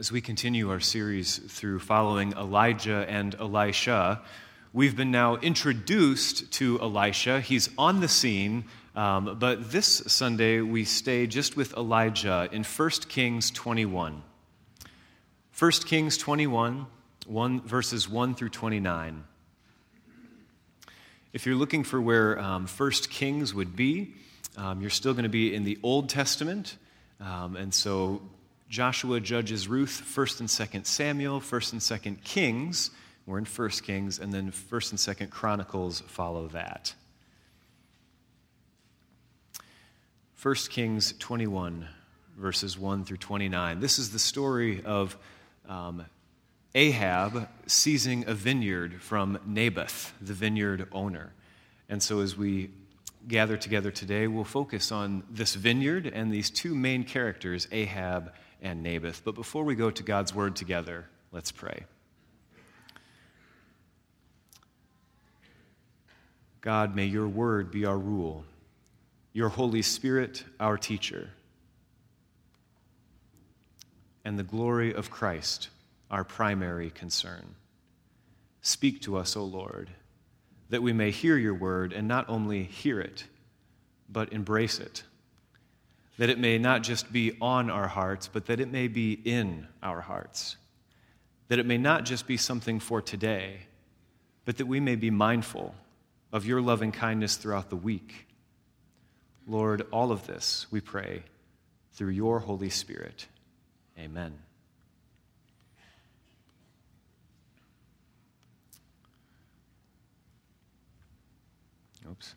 As we continue our series through following Elijah and Elisha, we've been now introduced to Elisha. He's on the scene, um, but this Sunday we stay just with Elijah in 1 Kings 21. 1 Kings 21, 1, verses 1 through 29. If you're looking for where um, 1 Kings would be, um, you're still going to be in the Old Testament. Um, and so Joshua judges Ruth, 1st and 2nd Samuel, 1st and 2nd Kings. We're in 1st Kings, and then 1st and 2nd Chronicles follow that. 1 Kings 21, verses 1 through 29. This is the story of um, Ahab seizing a vineyard from Naboth, the vineyard owner. And so, as we gather together today, we'll focus on this vineyard and these two main characters, Ahab and Naboth. But before we go to God's word together, let's pray. God, may your word be our rule, your Holy Spirit our teacher, and the glory of Christ our primary concern. Speak to us, O Lord, that we may hear your word and not only hear it, but embrace it that it may not just be on our hearts, but that it may be in our hearts. That it may not just be something for today, but that we may be mindful of your loving kindness throughout the week. Lord, all of this we pray through your Holy Spirit. Amen. Oops.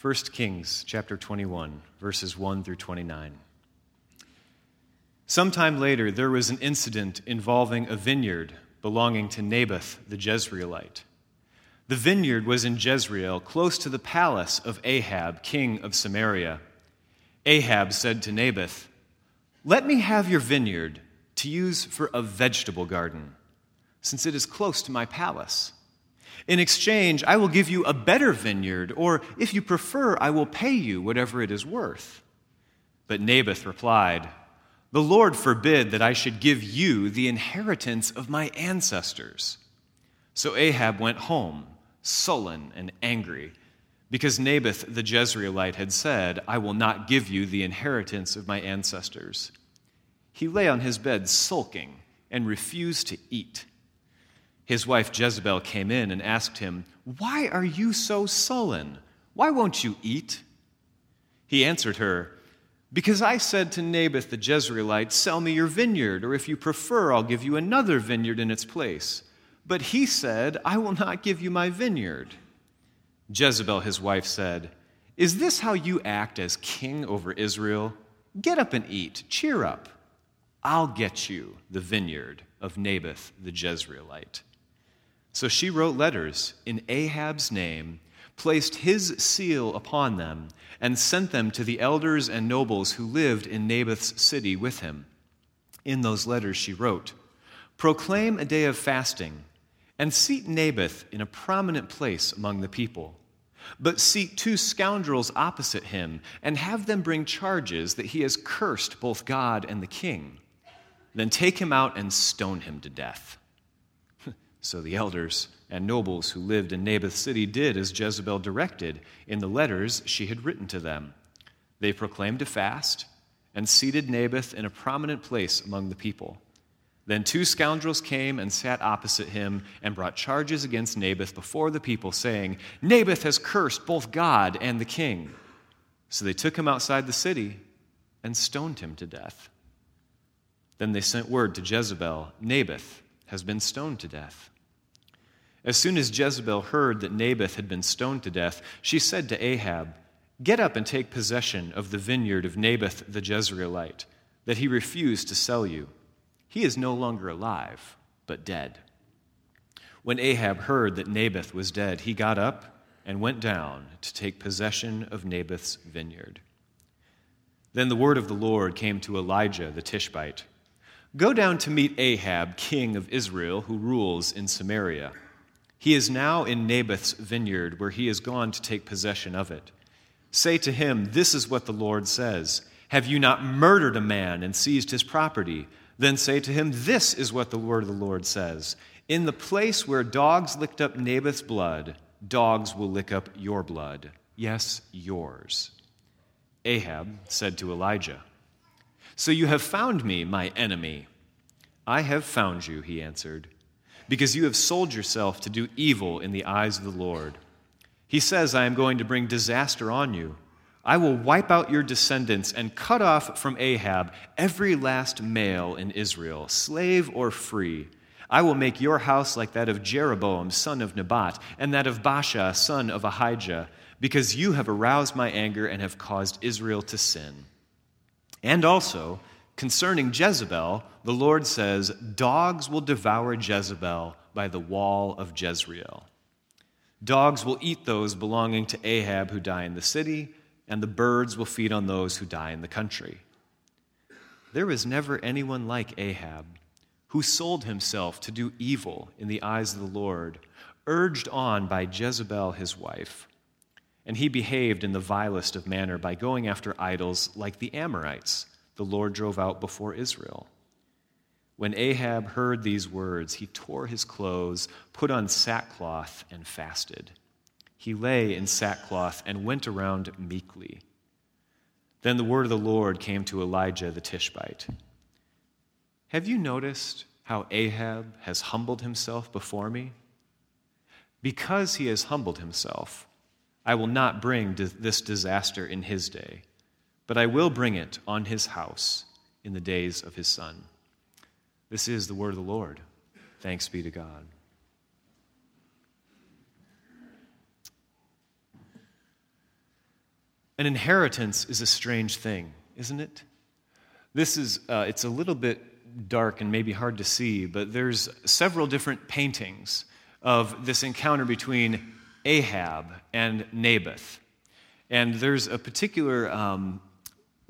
1 Kings chapter 21, verses 1 through 29. Sometime later, there was an incident involving a vineyard belonging to Naboth the Jezreelite. The vineyard was in Jezreel, close to the palace of Ahab, king of Samaria. Ahab said to Naboth, Let me have your vineyard to use for a vegetable garden, since it is close to my palace. In exchange, I will give you a better vineyard, or if you prefer, I will pay you whatever it is worth. But Naboth replied, The Lord forbid that I should give you the inheritance of my ancestors. So Ahab went home, sullen and angry, because Naboth the Jezreelite had said, I will not give you the inheritance of my ancestors. He lay on his bed sulking and refused to eat. His wife Jezebel came in and asked him, Why are you so sullen? Why won't you eat? He answered her, Because I said to Naboth the Jezreelite, Sell me your vineyard, or if you prefer, I'll give you another vineyard in its place. But he said, I will not give you my vineyard. Jezebel, his wife, said, Is this how you act as king over Israel? Get up and eat. Cheer up. I'll get you the vineyard of Naboth the Jezreelite. So she wrote letters in Ahab's name, placed his seal upon them, and sent them to the elders and nobles who lived in Naboth's city with him. In those letters she wrote, Proclaim a day of fasting, and seat Naboth in a prominent place among the people. But seat two scoundrels opposite him, and have them bring charges that he has cursed both God and the king. Then take him out and stone him to death. So the elders and nobles who lived in Naboth's city did as Jezebel directed in the letters she had written to them. They proclaimed a fast and seated Naboth in a prominent place among the people. Then two scoundrels came and sat opposite him and brought charges against Naboth before the people, saying, Naboth has cursed both God and the king. So they took him outside the city and stoned him to death. Then they sent word to Jezebel Naboth has been stoned to death. As soon as Jezebel heard that Naboth had been stoned to death, she said to Ahab, Get up and take possession of the vineyard of Naboth the Jezreelite, that he refused to sell you. He is no longer alive, but dead. When Ahab heard that Naboth was dead, he got up and went down to take possession of Naboth's vineyard. Then the word of the Lord came to Elijah the Tishbite Go down to meet Ahab, king of Israel, who rules in Samaria. He is now in Naboth's vineyard, where he has gone to take possession of it. Say to him, This is what the Lord says Have you not murdered a man and seized his property? Then say to him, This is what the word of the Lord says In the place where dogs licked up Naboth's blood, dogs will lick up your blood. Yes, yours. Ahab said to Elijah, So you have found me, my enemy. I have found you, he answered, because you have sold yourself to do evil in the eyes of the Lord. He says, I am going to bring disaster on you. I will wipe out your descendants and cut off from Ahab every last male in Israel, slave or free. I will make your house like that of Jeroboam, son of Nebat, and that of Baasha, son of Ahijah, because you have aroused my anger and have caused Israel to sin. And also, concerning Jezebel, the Lord says, Dogs will devour Jezebel by the wall of Jezreel. Dogs will eat those belonging to Ahab who die in the city and the birds will feed on those who die in the country. There was never anyone like Ahab, who sold himself to do evil in the eyes of the Lord, urged on by Jezebel his wife. And he behaved in the vilest of manner by going after idols like the Amorites the Lord drove out before Israel. When Ahab heard these words, he tore his clothes, put on sackcloth, and fasted he lay in sackcloth and went around meekly. Then the word of the Lord came to Elijah the Tishbite. Have you noticed how Ahab has humbled himself before me? Because he has humbled himself, I will not bring this disaster in his day, but I will bring it on his house in the days of his son. This is the word of the Lord. Thanks be to God. An inheritance is a strange thing, isn't it? This is, uh, it's a little bit dark and maybe hard to see, but there's several different paintings of this encounter between Ahab and Naboth. And there's a particular um,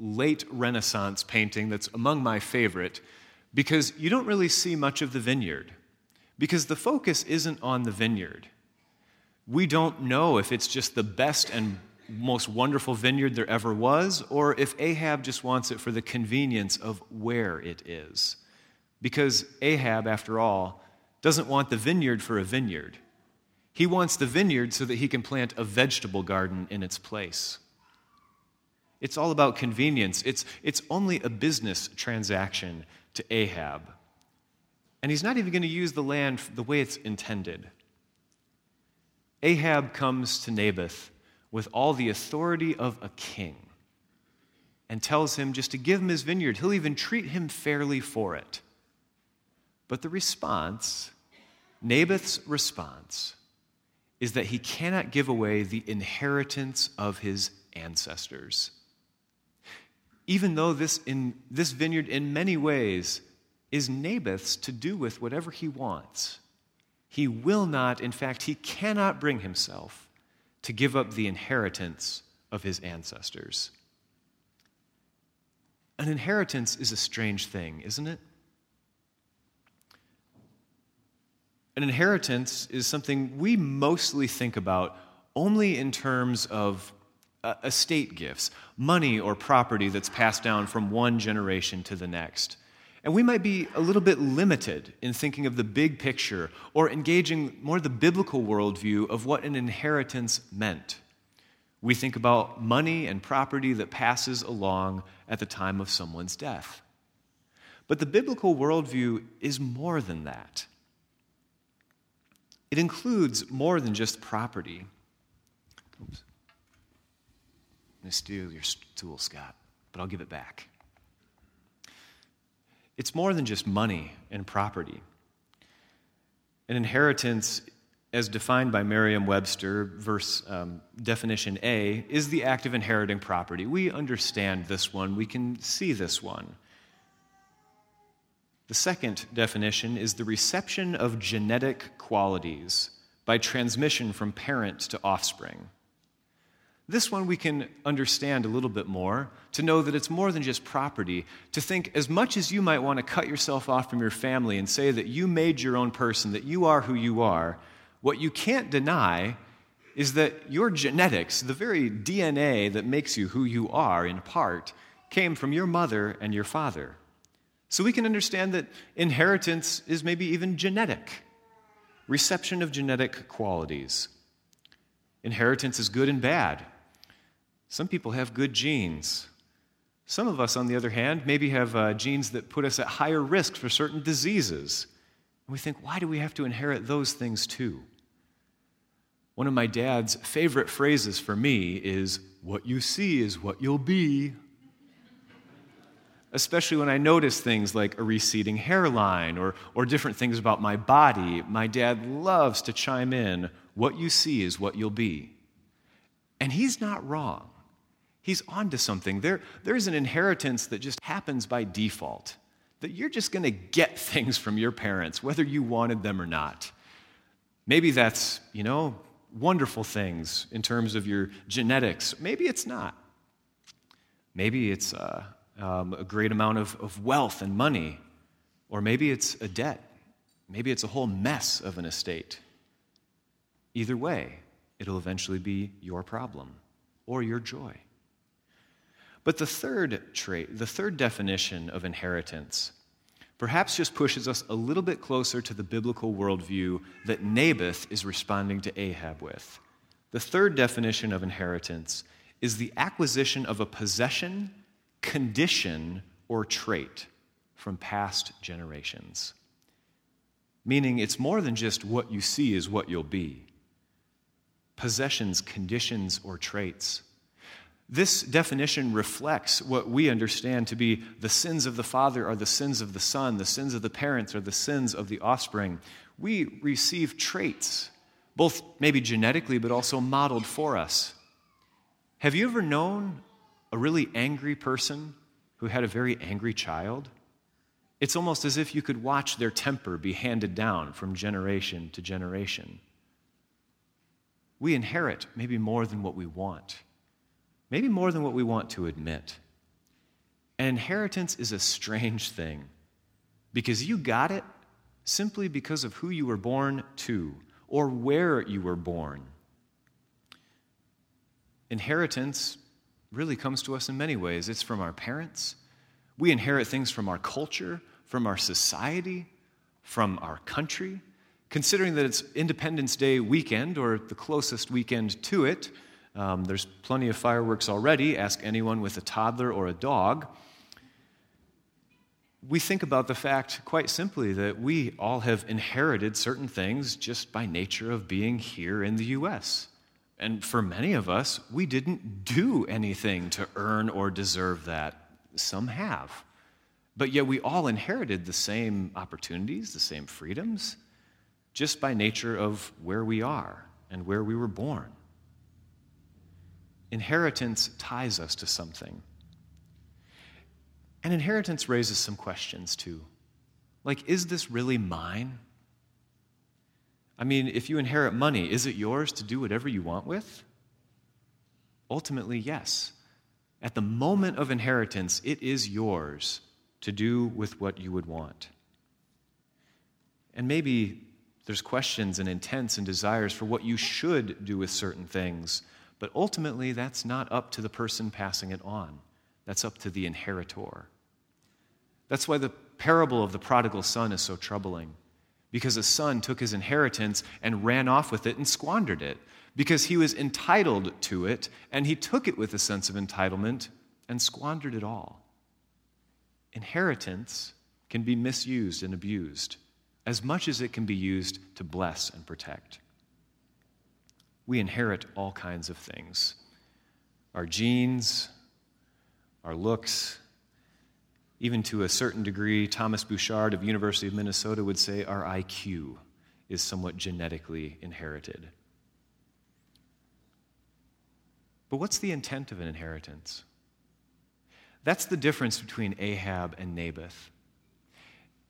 late Renaissance painting that's among my favorite because you don't really see much of the vineyard, because the focus isn't on the vineyard. We don't know if it's just the best and most wonderful vineyard there ever was, or if Ahab just wants it for the convenience of where it is. Because Ahab, after all, doesn't want the vineyard for a vineyard. He wants the vineyard so that he can plant a vegetable garden in its place. It's all about convenience. It's, it's only a business transaction to Ahab. And he's not even going to use the land the way it's intended. Ahab comes to Naboth with all the authority of a king and tells him just to give him his vineyard. He'll even treat him fairly for it. But the response, Naboth's response, is that he cannot give away the inheritance of his ancestors. Even though this, in, this vineyard, in many ways, is Naboth's to do with whatever he wants, he will not, in fact, he cannot bring himself to give up the inheritance of his ancestors. An inheritance is a strange thing, isn't it? An inheritance is something we mostly think about only in terms of uh, estate gifts, money or property that's passed down from one generation to the next. And we might be a little bit limited in thinking of the big picture or engaging more the biblical worldview of what an inheritance meant. We think about money and property that passes along at the time of someone's death. But the biblical worldview is more than that. It includes more than just property. Oops. I'm going to steal your stool, Scott, but I'll give it back. It's more than just money and property. An inheritance, as defined by Merriam Webster, verse um, definition A, is the act of inheriting property. We understand this one, we can see this one. The second definition is the reception of genetic qualities by transmission from parent to offspring. This one we can understand a little bit more, to know that it's more than just property, to think as much as you might want to cut yourself off from your family and say that you made your own person, that you are who you are, what you can't deny is that your genetics, the very DNA that makes you who you are in part, came from your mother and your father. So we can understand that inheritance is maybe even genetic, reception of genetic qualities. Inheritance is good and bad. Some people have good genes. Some of us, on the other hand, maybe have uh, genes that put us at higher risk for certain diseases. And we think, why do we have to inherit those things too? One of my dad's favorite phrases for me is, What you see is what you'll be especially when I notice things like a receding hairline or, or different things about my body. My dad loves to chime in what you see is what you'll be. And he's not wrong. He's onto something. There, there's an inheritance that just happens by default, that you're just going to get things from your parents, whether you wanted them or not. Maybe that's, you know, wonderful things in terms of your genetics. Maybe it's not. Maybe it's uh, um, a great amount of, of wealth and money, or maybe it's a debt. Maybe it's a whole mess of an estate. Either way, it'll eventually be your problem or your joy. But the third trait, the third definition of inheritance, perhaps just pushes us a little bit closer to the biblical worldview that Naboth is responding to Ahab with. The third definition of inheritance is the acquisition of a possession condition or trait from past generations. Meaning, it's more than just what you see is what you'll be. Possessions, conditions, or traits. This definition reflects what we understand to be the sins of the father are the sins of the son, the sins of the parents are the sins of the offspring. We receive traits, both maybe genetically, but also modeled for us. Have you ever known a really angry person who had a very angry child, it's almost as if you could watch their temper be handed down from generation to generation. We inherit maybe more than what we want, maybe more than what we want to admit. And inheritance is a strange thing because you got it simply because of who you were born to or where you were born. Inheritance really comes to us in many ways. It's from our parents. We inherit things from our culture, from our society, from our country. Considering that it's Independence Day weekend, or the closest weekend to it, um, there's plenty of fireworks already. Ask anyone with a toddler or a dog. We think about the fact, quite simply, that we all have inherited certain things just by nature of being here in the U.S. And for many of us, we didn't do anything to earn or deserve that. Some have. But yet we all inherited the same opportunities, the same freedoms, just by nature of where we are and where we were born. Inheritance ties us to something. And inheritance raises some questions too. Like, is this really mine? I mean, if you inherit money, is it yours to do whatever you want with? Ultimately, yes. At the moment of inheritance, it is yours to do with what you would want. And maybe there's questions and intents and desires for what you should do with certain things, but ultimately, that's not up to the person passing it on. That's up to the inheritor. That's why the parable of the prodigal son is so troubling because a son took his inheritance and ran off with it and squandered it because he was entitled to it and he took it with a sense of entitlement and squandered it all. Inheritance can be misused and abused as much as it can be used to bless and protect. We inherit all kinds of things our genes, our looks, even to a certain degree, Thomas Bouchard of University of Minnesota would say our IQ is somewhat genetically inherited. But what's the intent of an inheritance? That's the difference between Ahab and Naboth.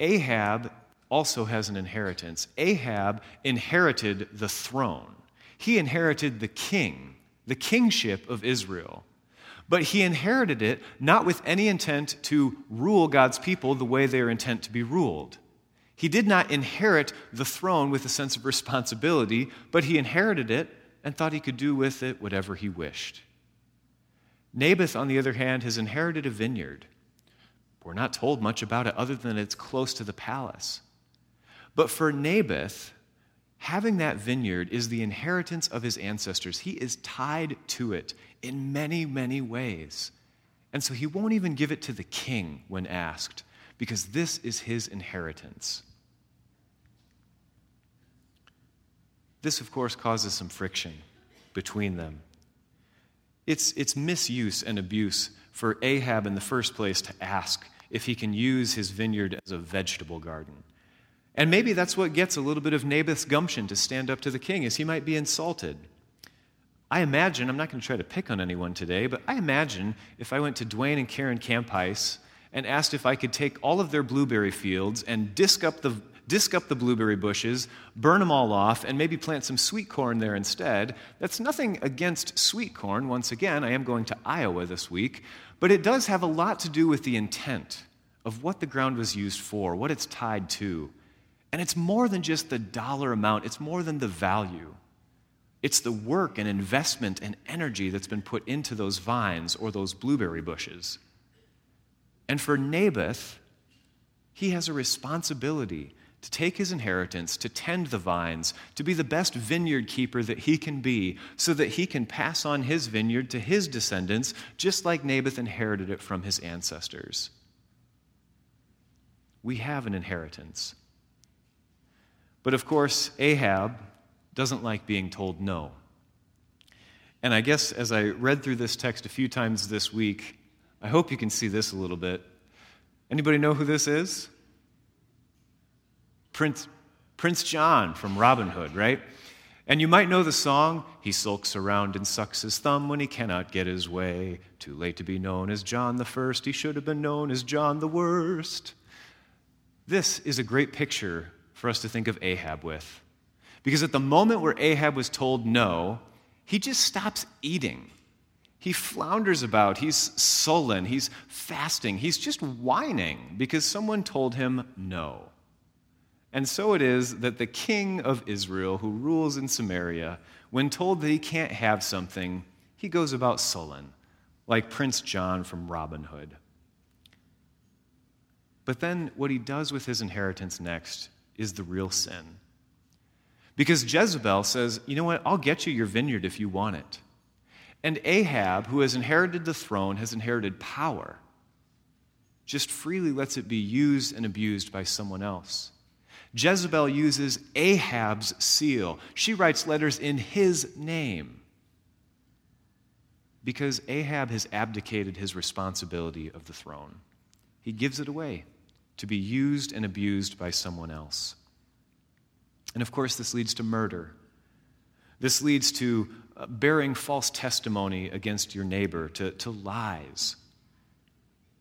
Ahab also has an inheritance. Ahab inherited the throne, he inherited the king, the kingship of Israel. But he inherited it not with any intent to rule God's people the way they are intent to be ruled. He did not inherit the throne with a sense of responsibility, but he inherited it and thought he could do with it whatever he wished. Naboth, on the other hand, has inherited a vineyard. We're not told much about it other than it's close to the palace. But for Naboth, having that vineyard is the inheritance of his ancestors. He is tied to it in many, many ways. And so he won't even give it to the king when asked, because this is his inheritance. This, of course, causes some friction between them. It's, it's misuse and abuse for Ahab in the first place to ask if he can use his vineyard as a vegetable garden. And maybe that's what gets a little bit of Naboth's gumption to stand up to the king, as he might be insulted. I imagine, I'm not going to try to pick on anyone today, but I imagine if I went to Dwayne and Karen Campice and asked if I could take all of their blueberry fields and disc up the, disc up the blueberry bushes, burn them all off, and maybe plant some sweet corn there instead. That's nothing against sweet corn. Once again, I am going to Iowa this week, but it does have a lot to do with the intent of what the ground was used for, what it's tied to. And it's more than just the dollar amount, it's more than the value. It's the work and investment and energy that's been put into those vines or those blueberry bushes. And for Naboth, he has a responsibility to take his inheritance, to tend the vines, to be the best vineyard keeper that he can be, so that he can pass on his vineyard to his descendants, just like Naboth inherited it from his ancestors. We have an inheritance. But of course, Ahab doesn't like being told no. And I guess as I read through this text a few times this week, I hope you can see this a little bit. Anybody know who this is? Prince, Prince John from Robin Hood, right? And you might know the song, He sulks around and sucks his thumb when he cannot get his way. Too late to be known as John the First, he should have been known as John the Worst. This is a great picture for us to think of Ahab with. Because at the moment where Ahab was told no, he just stops eating. He flounders about. He's sullen. He's fasting. He's just whining because someone told him no. And so it is that the king of Israel, who rules in Samaria, when told that he can't have something, he goes about sullen, like Prince John from Robin Hood. But then what he does with his inheritance next is the real sin. Because Jezebel says, you know what, I'll get you your vineyard if you want it. And Ahab, who has inherited the throne, has inherited power, just freely lets it be used and abused by someone else. Jezebel uses Ahab's seal. She writes letters in his name because Ahab has abdicated his responsibility of the throne. He gives it away to be used and abused by someone else. And of course, this leads to murder. This leads to uh, bearing false testimony against your neighbor, to, to lies.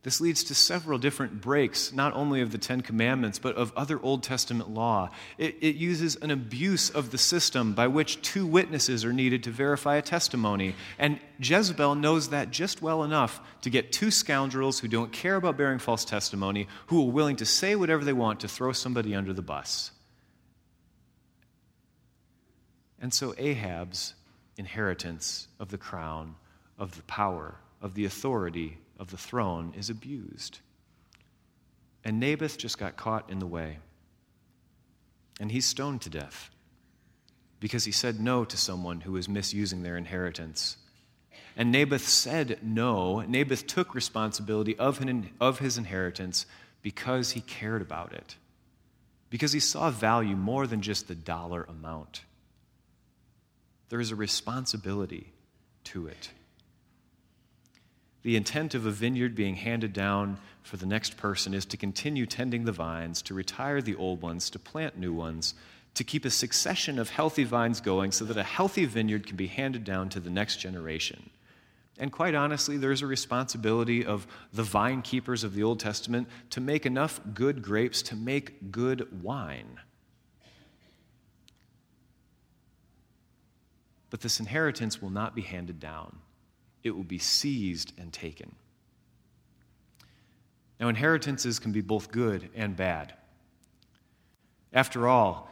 This leads to several different breaks, not only of the Ten Commandments, but of other Old Testament law. It, it, uses an abuse of the system by which two witnesses are needed to verify a testimony. And Jezebel knows that just well enough to get two scoundrels who don't care about bearing false testimony, who are willing to say whatever they want to throw somebody under the bus. And so Ahab's inheritance of the crown, of the power, of the authority of the throne is abused. And Naboth just got caught in the way. And he's stoned to death because he said no to someone who was misusing their inheritance. And Naboth said no. Naboth took responsibility of his inheritance because he cared about it, because he saw value more than just the dollar amount. There is a responsibility to it. The intent of a vineyard being handed down for the next person is to continue tending the vines, to retire the old ones, to plant new ones, to keep a succession of healthy vines going so that a healthy vineyard can be handed down to the next generation. And quite honestly, there's a responsibility of the vine keepers of the Old Testament to make enough good grapes to make good wine. But this inheritance will not be handed down, it will be seized and taken. Now, inheritances can be both good and bad. After all,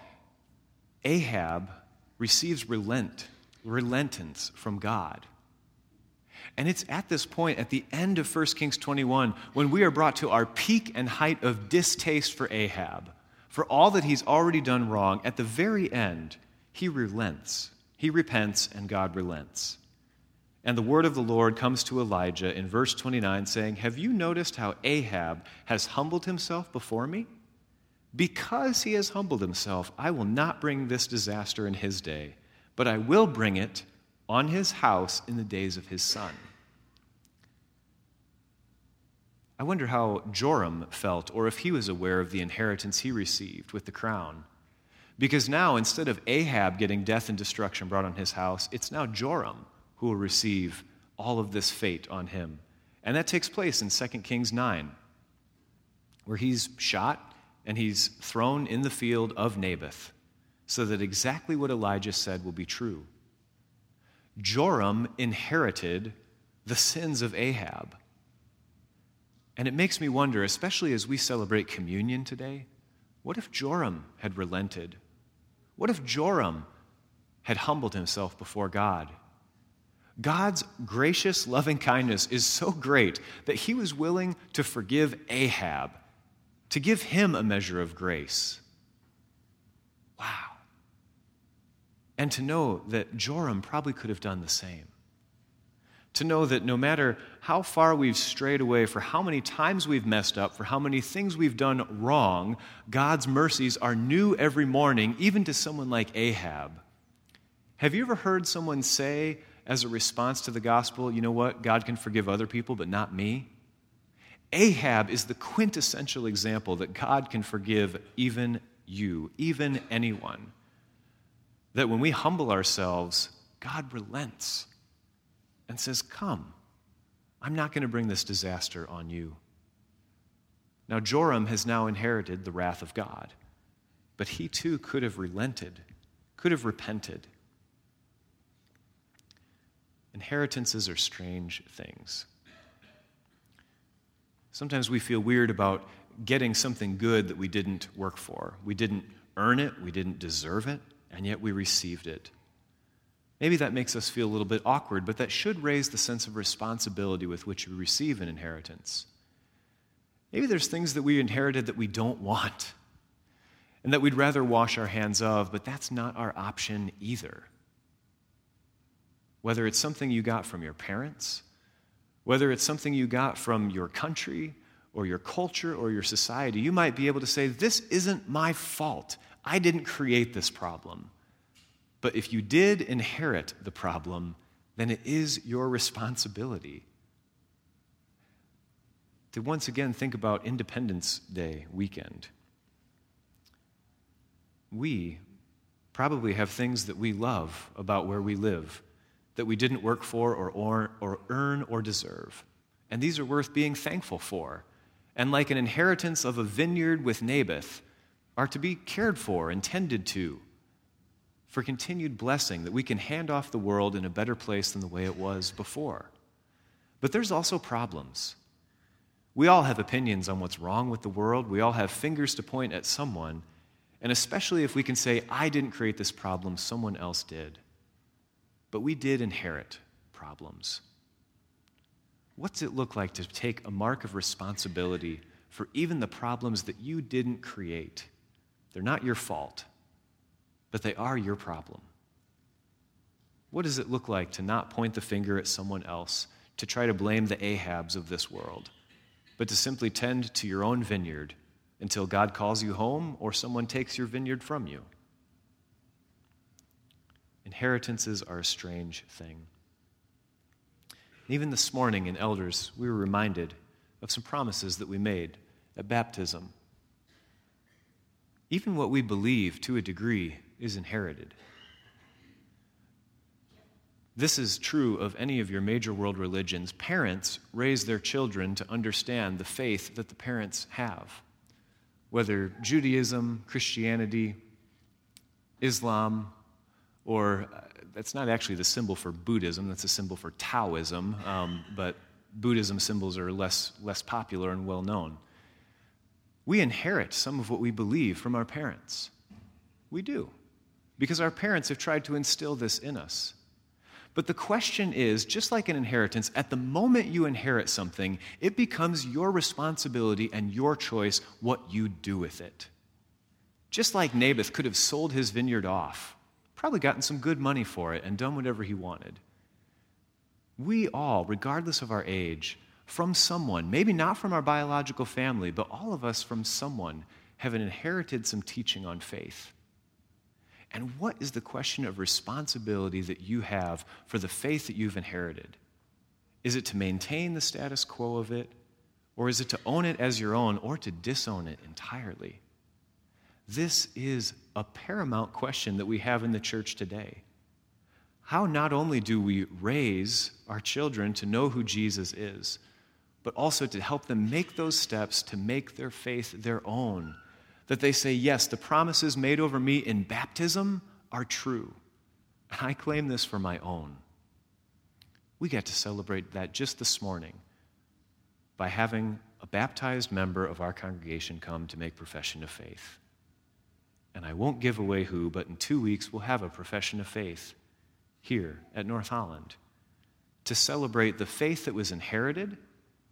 Ahab receives relent, relentance from God. And it's at this point, at the end of 1 Kings 21, when we are brought to our peak and height of distaste for Ahab, for all that he's already done wrong. At the very end, he relents. He repents, and God relents. And the word of the Lord comes to Elijah in verse 29, saying, Have you noticed how Ahab has humbled himself before me? Because he has humbled himself, I will not bring this disaster in his day, but I will bring it on his house in the days of his son. I wonder how Joram felt, or if he was aware of the inheritance he received with the crown. Because now, instead of Ahab getting death and destruction brought on his house, it's now Joram who will receive all of this fate on him. And that takes place in 2 Kings 9, where he's shot and he's thrown in the field of Naboth, so that exactly what Elijah said will be true. Joram inherited the sins of Ahab. And it makes me wonder, especially as we celebrate communion today, what if Joram had relented? What if Joram had humbled himself before God God's gracious, loving kindness is so great that he was willing to forgive Ahab, to give him a measure of grace. Wow. And to know that Joram probably could have done the same. To know that no matter how far we've strayed away, for how many times we've messed up, for how many things we've done wrong, God's mercies are new every morning, even to someone like Ahab. Have you ever heard someone say, as a response to the gospel, you know what? God can forgive other people, but not me. Ahab is the quintessential example that God can forgive even you, even anyone. That when we humble ourselves, God relents and says, Come, I'm not going to bring this disaster on you. Now, Joram has now inherited the wrath of God, but he too could have relented, could have repented. Inheritances are strange things. Sometimes we feel weird about getting something good that we didn't work for. We didn't earn it, we didn't deserve it, and yet we received it. Maybe that makes us feel a little bit awkward, but that should raise the sense of responsibility with which we receive an inheritance. Maybe there's things that we inherited that we don't want and that we'd rather wash our hands of, but that's not our option either whether it's something you got from your parents, whether it's something you got from your country or your culture or your society, you might be able to say, This isn't my fault. I didn't create this problem. But if you did inherit the problem, then it is your responsibility. To once again think about Independence Day weekend. We probably have things that we love about where we live that we didn't work for or, or, or earn or deserve. And these are worth being thankful for. And like an inheritance of a vineyard with Naboth, are to be cared for and tended to for continued blessing that we can hand off the world in a better place than the way it was before. But there's also problems. We all have opinions on what's wrong with the world. We all have fingers to point at someone. And especially if we can say, I didn't create this problem, someone else did. But we did inherit problems. What's it look like to take a mark of responsibility for even the problems that you didn't create? They're not your fault, but they are your problem. What does it look like to not point the finger at someone else, to try to blame the Ahabs of this world, but to simply tend to your own vineyard until God calls you home or someone takes your vineyard from you? Inheritances are a strange thing. Even this morning in Elders, we were reminded of some promises that we made at baptism. Even what we believe to a degree is inherited. This is true of any of your major world religions. Parents raise their children to understand the faith that the parents have, whether Judaism, Christianity, Islam, or uh, that's not actually the symbol for Buddhism, that's a symbol for Taoism, um, but Buddhism symbols are less, less popular and well known. We inherit some of what we believe from our parents. We do, because our parents have tried to instill this in us. But the question is just like an inheritance, at the moment you inherit something, it becomes your responsibility and your choice what you do with it. Just like Naboth could have sold his vineyard off, probably gotten some good money for it, and done whatever he wanted. We all, regardless of our age, from someone, maybe not from our biological family, but all of us from someone, have inherited some teaching on faith. And what is the question of responsibility that you have for the faith that you've inherited? Is it to maintain the status quo of it, or is it to own it as your own, or to disown it entirely? This is a paramount question that we have in the church today. How not only do we raise our children to know who Jesus is, but also to help them make those steps to make their faith their own that they say, Yes, the promises made over me in baptism are true. I claim this for my own. We got to celebrate that just this morning by having a baptized member of our congregation come to make profession of faith. And I won't give away who, but in two weeks we'll have a profession of faith here at North Holland to celebrate the faith that was inherited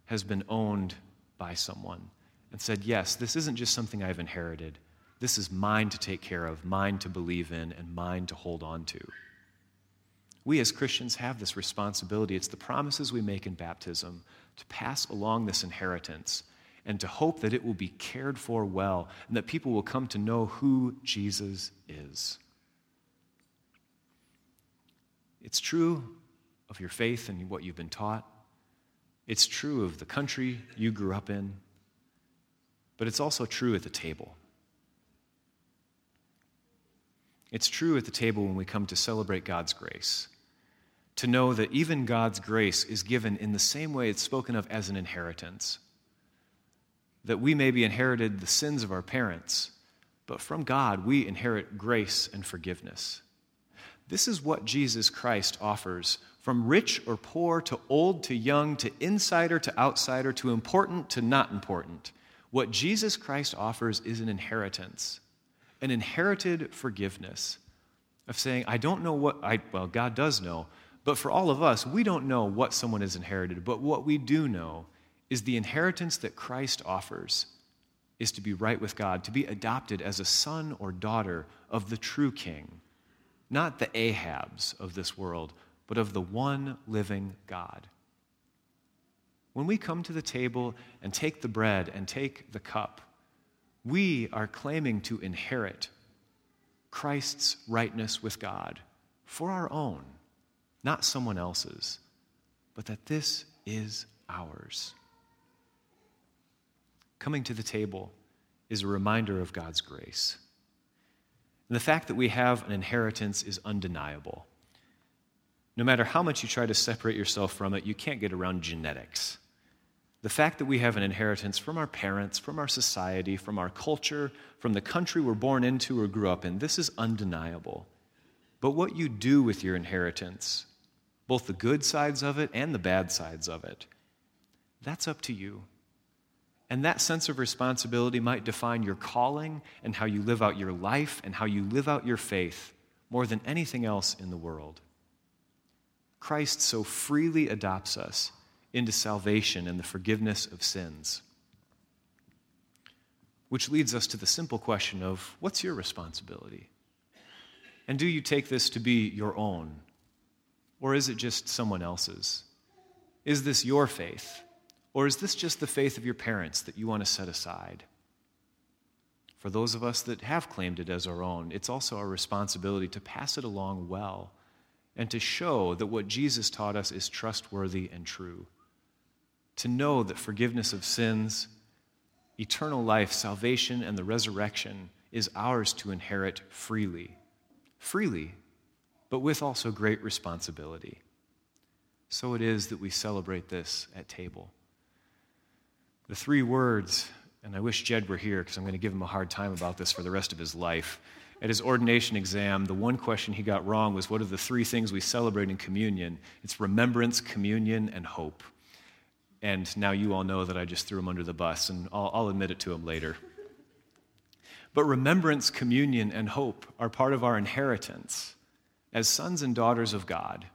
has been owned by someone and said, Yes, this isn't just something I've inherited. This is mine to take care of, mine to believe in, and mine to hold on to. We as Christians have this responsibility. It's the promises we make in baptism to pass along this inheritance and to hope that it will be cared for well and that people will come to know who Jesus is. It's true of your faith and what you've been taught. It's true of the country you grew up in but it's also true at the table. It's true at the table when we come to celebrate God's grace, to know that even God's grace is given in the same way it's spoken of as an inheritance. That we maybe inherited the sins of our parents, but from God we inherit grace and forgiveness. This is what Jesus Christ offers from rich or poor to old to young to insider to outsider to important to not important. What Jesus Christ offers is an inheritance, an inherited forgiveness of saying, I don't know what, I, well, God does know, but for all of us, we don't know what someone has inherited. But what we do know is the inheritance that Christ offers is to be right with God, to be adopted as a son or daughter of the true king, not the Ahabs of this world, but of the one living God. When we come to the table and take the bread and take the cup, we are claiming to inherit Christ's rightness with God for our own, not someone else's, but that this is ours. Coming to the table is a reminder of God's grace. And the fact that we have an inheritance is undeniable. No matter how much you try to separate yourself from it, you can't get around genetics. The fact that we have an inheritance from our parents, from our society, from our culture, from the country we're born into or grew up in, this is undeniable. But what you do with your inheritance, both the good sides of it and the bad sides of it, that's up to you. And that sense of responsibility might define your calling and how you live out your life and how you live out your faith more than anything else in the world. Christ so freely adopts us into salvation and the forgiveness of sins. Which leads us to the simple question of what's your responsibility? And do you take this to be your own? Or is it just someone else's? Is this your faith? Or is this just the faith of your parents that you want to set aside? For those of us that have claimed it as our own, it's also our responsibility to pass it along well and to show that what Jesus taught us is trustworthy and true to know that forgiveness of sins, eternal life, salvation, and the resurrection is ours to inherit freely. Freely, but with also great responsibility. So it is that we celebrate this at table. The three words, and I wish Jed were here because I'm going to give him a hard time about this for the rest of his life. At his ordination exam, the one question he got wrong was what are the three things we celebrate in communion? It's remembrance, communion, and hope. And now you all know that I just threw him under the bus, and I'll, I'll admit it to him later. But remembrance, communion, and hope are part of our inheritance as sons and daughters of God.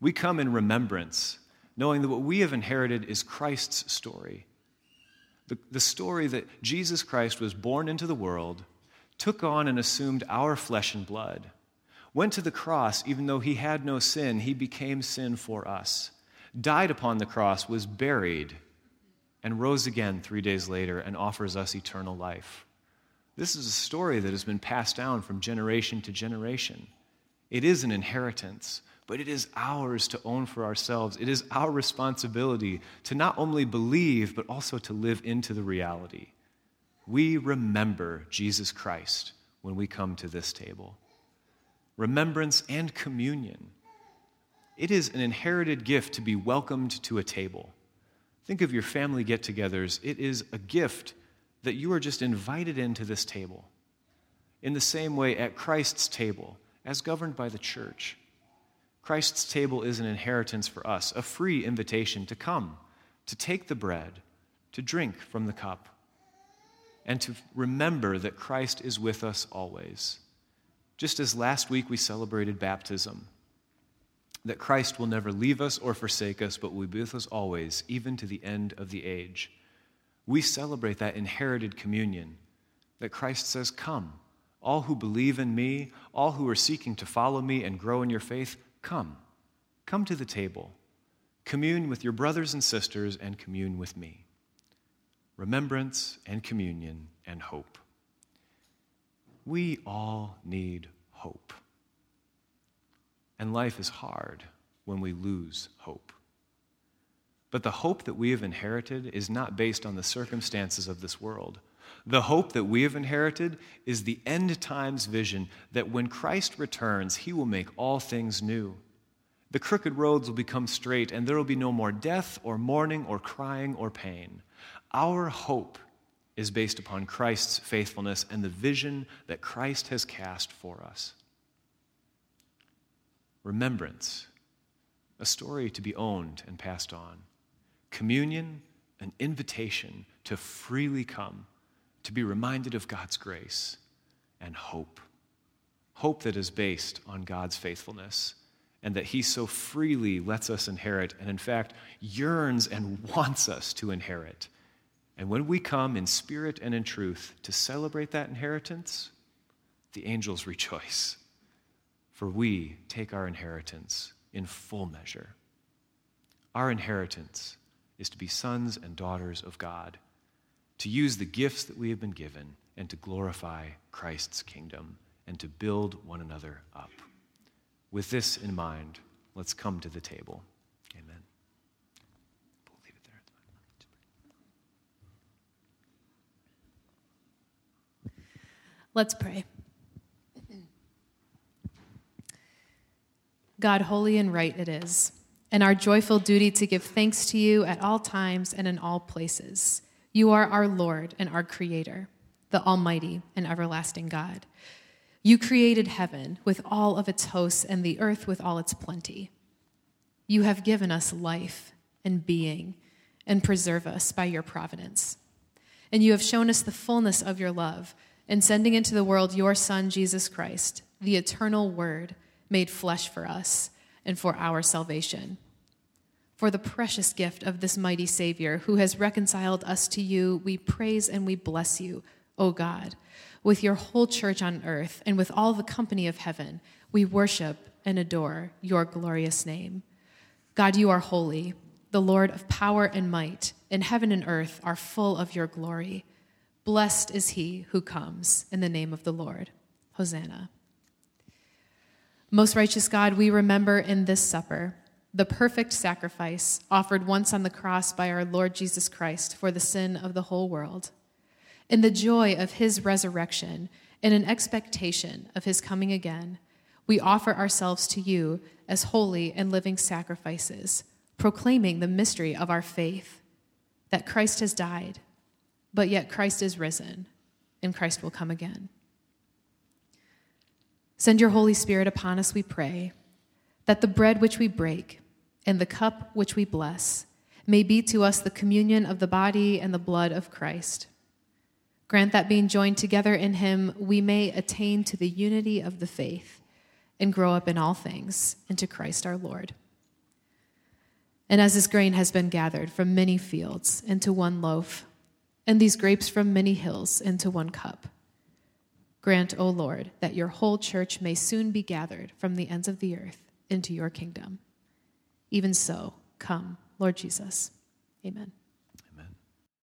We come in remembrance, knowing that what we have inherited is Christ's story. The, the story that Jesus Christ was born into the world, took on and assumed our flesh and blood, went to the cross even though he had no sin, he became sin for us, died upon the cross, was buried, and rose again three days later and offers us eternal life. This is a story that has been passed down from generation to generation. It is an inheritance, but it is ours to own for ourselves. It is our responsibility to not only believe, but also to live into the reality. We remember Jesus Christ when we come to this table. Remembrance and communion. It is an inherited gift to be welcomed to a table. Think of your family get togethers. It is a gift that you are just invited into this table. In the same way, at Christ's table, as governed by the church, Christ's table is an inheritance for us, a free invitation to come, to take the bread, to drink from the cup, and to remember that Christ is with us always. Just as last week we celebrated baptism, that Christ will never leave us or forsake us, but will be with us always, even to the end of the age. We celebrate that inherited communion that Christ says, Come, all who believe in me, all who are seeking to follow me and grow in your faith, Come, come to the table. Commune with your brothers and sisters and commune with me. Remembrance and communion and hope. We all need hope. And life is hard when we lose hope. But the hope that we have inherited is not based on the circumstances of this world. The hope that we have inherited is the end times vision that when Christ returns, he will make all things new. The crooked roads will become straight, and there will be no more death, or mourning, or crying, or pain. Our hope is based upon Christ's faithfulness and the vision that Christ has cast for us. Remembrance, a story to be owned and passed on. Communion, an invitation to freely come to be reminded of God's grace and hope. Hope that is based on God's faithfulness and that He so freely lets us inherit and, in fact, yearns and wants us to inherit. And when we come in spirit and in truth to celebrate that inheritance, the angels rejoice, for we take our inheritance in full measure. Our inheritance is to be sons and daughters of God to use the gifts that we have been given and to glorify Christ's kingdom and to build one another up. With this in mind, let's come to the table. Amen. Let's pray. God, holy and right it is, and our joyful duty to give thanks to you at all times and in all places you are our Lord and our Creator, the Almighty and everlasting God. You created heaven with all of its hosts and the earth with all its plenty. You have given us life and being and preserve us by your providence. And you have shown us the fullness of your love in sending into the world your Son, Jesus Christ, the eternal Word made flesh for us and for our salvation for the precious gift of this mighty Savior who has reconciled us to you. We praise and we bless you, O God. With your whole church on earth and with all the company of heaven, we worship and adore your glorious name. God, you are holy, the Lord of power and might, and heaven and earth are full of your glory. Blessed is he who comes in the name of the Lord. Hosanna. Most righteous God, we remember in this supper the perfect sacrifice offered once on the cross by our Lord Jesus Christ for the sin of the whole world. In the joy of his resurrection in an expectation of his coming again, we offer ourselves to you as holy and living sacrifices, proclaiming the mystery of our faith that Christ has died, but yet Christ is risen, and Christ will come again. Send your Holy Spirit upon us, we pray that the bread which we break and the cup which we bless may be to us the communion of the body and the blood of Christ. Grant that being joined together in him, we may attain to the unity of the faith and grow up in all things into Christ our Lord. And as this grain has been gathered from many fields into one loaf, and these grapes from many hills into one cup, grant, O Lord, that your whole church may soon be gathered from the ends of the earth into your kingdom. Even so, come, Lord Jesus. Amen.